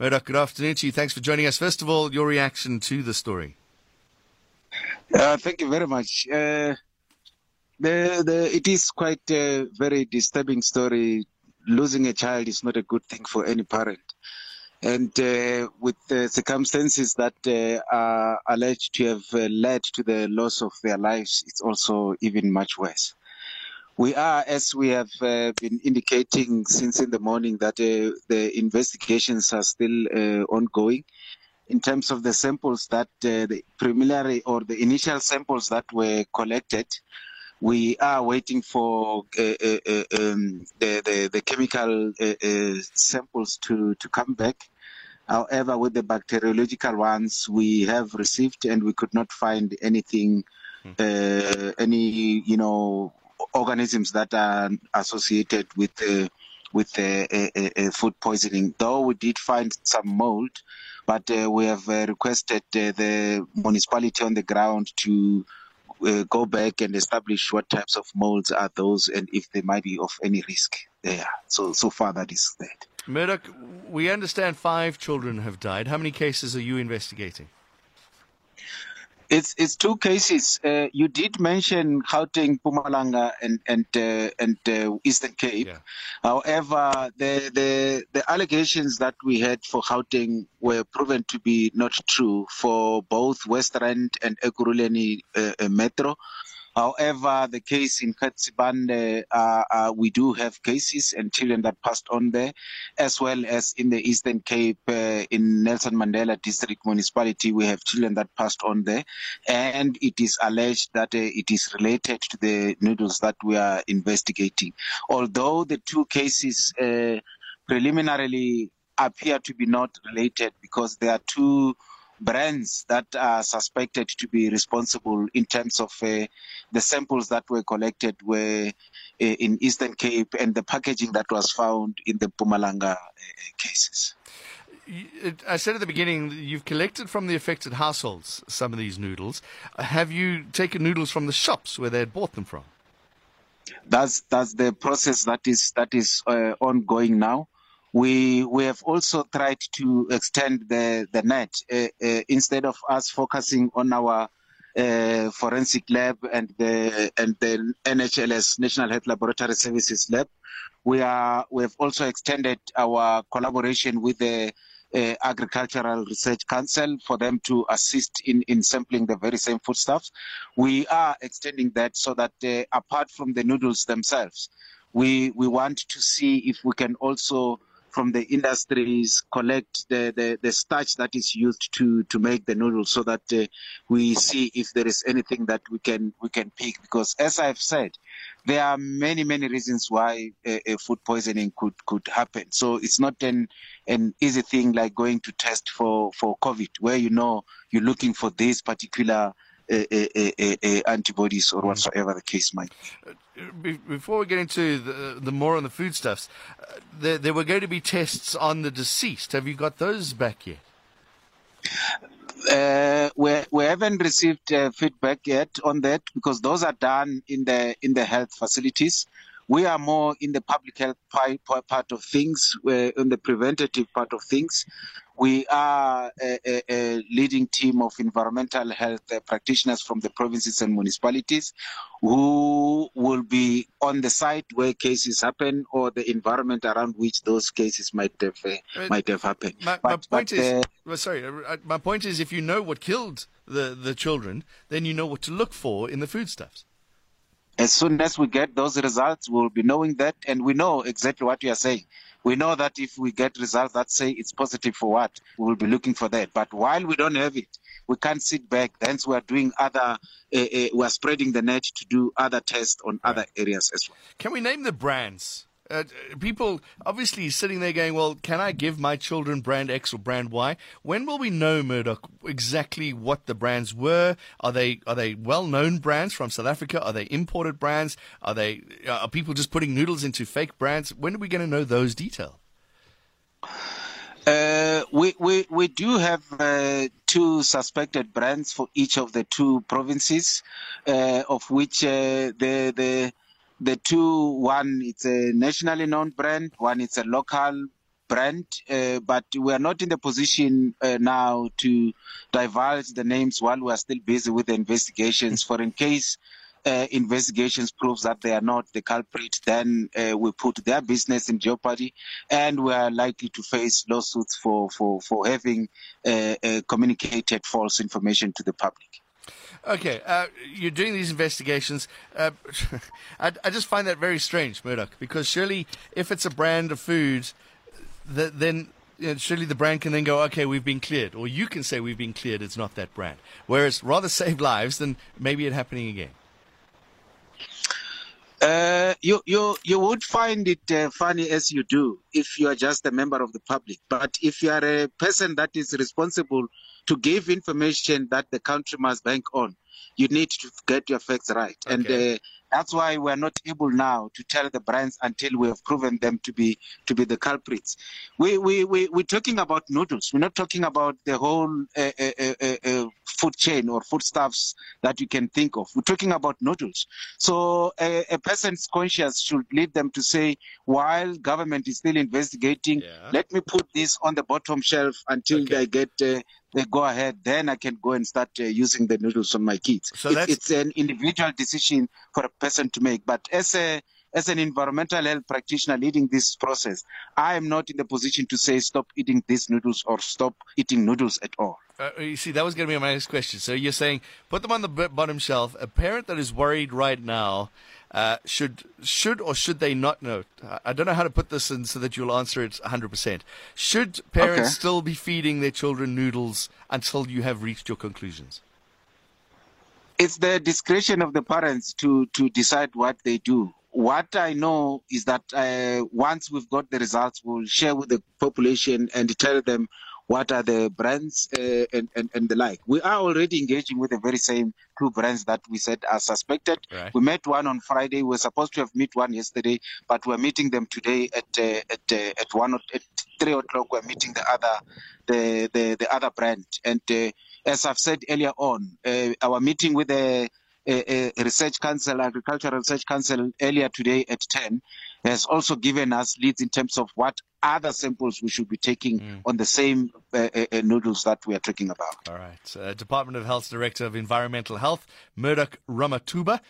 Murdoch, good afternoon to you. Thanks for joining us. First of all, your reaction to the story. Uh, thank you very much. Uh, the, the, it is quite a very disturbing story. Losing a child is not a good thing for any parent. And uh, with the circumstances that uh, are alleged to have uh, led to the loss of their lives, it's also even much worse. We are, as we have uh, been indicating since in the morning, that uh, the investigations are still uh, ongoing. In terms of the samples that the preliminary or the initial samples that were collected, we are waiting for uh, uh, uh, um, the, the, the chemical samples to, to come back. However, with the bacteriological ones we have received, and we could not find anything, uh, any you know organisms that are associated with uh, with uh, food poisoning. Though we did find some mold, but we have requested the municipality on the ground to uh, go back and establish what types of molds are those and if they might be of any risk there. So, so far that is that. Murdoch, we understand five children have died. How many cases are you investigating? It's it's two cases. Uh, you did mention Gauteng, Mpumalanga, and and uh, and uh, Eastern Cape. Yeah. However, the, the the allegations that we had for Gauteng were proven to be not true for both West Rand and Ekurhuleni uh, uh, Metro. However, the case in Katsibande, uh, uh, we do have cases and children that passed on there, as well as in the Eastern Cape, uh, in Nelson Mandela District Municipality, we have children that passed on there. And it is alleged that uh, it is related to the noodles that we are investigating. Although the two cases uh, preliminarily appear to be not related because there are two brands that are suspected to be responsible in terms of uh, the samples that were collected were uh, in Eastern Cape and the packaging that was found in the Mpumalanga uh, cases. I said at the beginning, you've collected from the affected households some of these noodles. Have you taken noodles from the shops where they had bought them from? That's that's the process that is that is uh, ongoing now. We we have also tried to extend the the net uh, uh, instead of us focusing on our uh, forensic lab and the and the NHLS National Health Laboratory Services lab. We are we have also extended our collaboration with the uh, Agricultural Research Council for them to assist in, in sampling the very same foodstuffs. We are extending that so that uh, apart from the noodles themselves, we we want to see if we can also from the industries collect the, the, the starch that is used to, to make the noodles so that uh, we see if there is anything that we can we can pick. Because as I've said there are many many reasons why a food poisoning could could happen. So it's not an an easy thing like going to test for for covid where you know you're looking for this particular antibodies or whatsoever the case might be. Before we get into the, the more on the foodstuffs, there, there were going to be tests on the deceased. Have you got those back yet? Uh, we, we haven't received uh, feedback yet on that because those are done in the in the health facilities. We are more in the public health part of things, in the preventative part of things. We are a, a, a leading team of environmental health uh, practitioners from the provinces and municipalities who will be on the site where cases happen or the environment around which those cases might have uh, might have happened. My, but, my point but, is, uh, well, sorry, uh, my point is, if you know what killed the the children, then you know what to look for in the foodstuffs. As soon as we get those results, we'll be knowing that, and we know exactly what you are saying we know that if we get results that say it's positive for what, we will be looking for that. But while we don't have it, we can't sit back. Hence, we are doing other, uh, uh, we are spreading the net to do other tests on right. other areas as well. Can we name the brands? Uh, people obviously sitting there going, well, can I give my children brand X or brand Y? When will we know, Murdoch, exactly what the brands were? Are they are they well known brands from South Africa? Are they imported brands? Are they are people just putting noodles into fake brands? When are we going to know those details? Uh, we, we, we do have uh, two suspected brands for each of the two provinces, uh, of which uh, the, the the two one it's a nationally known brand one it's a local brand, uh, but we are not in the position uh, now to divulge the names while we are still busy with the investigations. For in case uh, investigations proves that they are not the culprit, then uh, we put their business in jeopardy, and we are likely to face lawsuits for for for having uh, uh communicated false information to the public. Okay, uh, you're doing these investigations. Uh, I, I, just find that very strange, Murdoch, because surely if it's a brand of food, the, then you know, surely the brand can then go, okay, we've been cleared, or you can say we've been cleared. It's not that brand. Whereas rather save lives than maybe it happening again. Uh, you you you would find it uh, funny as you do if you are just a member of the public. But if you are a person that is responsible to give information that the country must bank on, you need to get your facts right. Okay. And uh, that's why we're not able now to tell the brands until we have proven them to be to be the culprits. We we we we're talking about noodles. We're not talking about the whole uh, uh, uh, uh food chain or foodstuffs that you can think of. We're talking about noodles. So a, a person's conscience should lead them to say, while government is still investigating, yeah. let me put this on the bottom shelf until okay. they get uh, they go ahead, then I can go and start uh, using the noodles on my kids. So it's, it's, an individual decision for a person to make. But as a as an environmental health practitioner leading this process, I am not in the position to say stop eating these noodles or stop eating noodles at all. Uh, you see, that was going to be my next question. So you're saying put them on the bottom shelf. A parent that is worried right now uh, should should or should they not know? I don't know how to put this in so that you'll answer it 100%. Should parents okay. still be feeding their children noodles until you have reached your conclusions? It's the discretion of the parents to to decide what they do what I know is that uh, once we've got the results, we'll share with the population and tell them what are the brands uh, and, and, and the like. We are already engaging with the very same two brands that we said are suspected. Right. We met one on Friday. We we're supposed to have met one yesterday, but we're meeting them today at uh, at uh, at one at three o'clock. We're meeting the other the the, the other brand. And uh, as I've said earlier on, uh, our meeting with the a, a research council, agricultural research council earlier today at 10 has also given us leads in terms of what other samples we should be taking mm. on the same uh, uh, uh, noodles that we are talking about. All right. Uh, Department of Health Director of Environmental Health, Murdoch Ramathuba.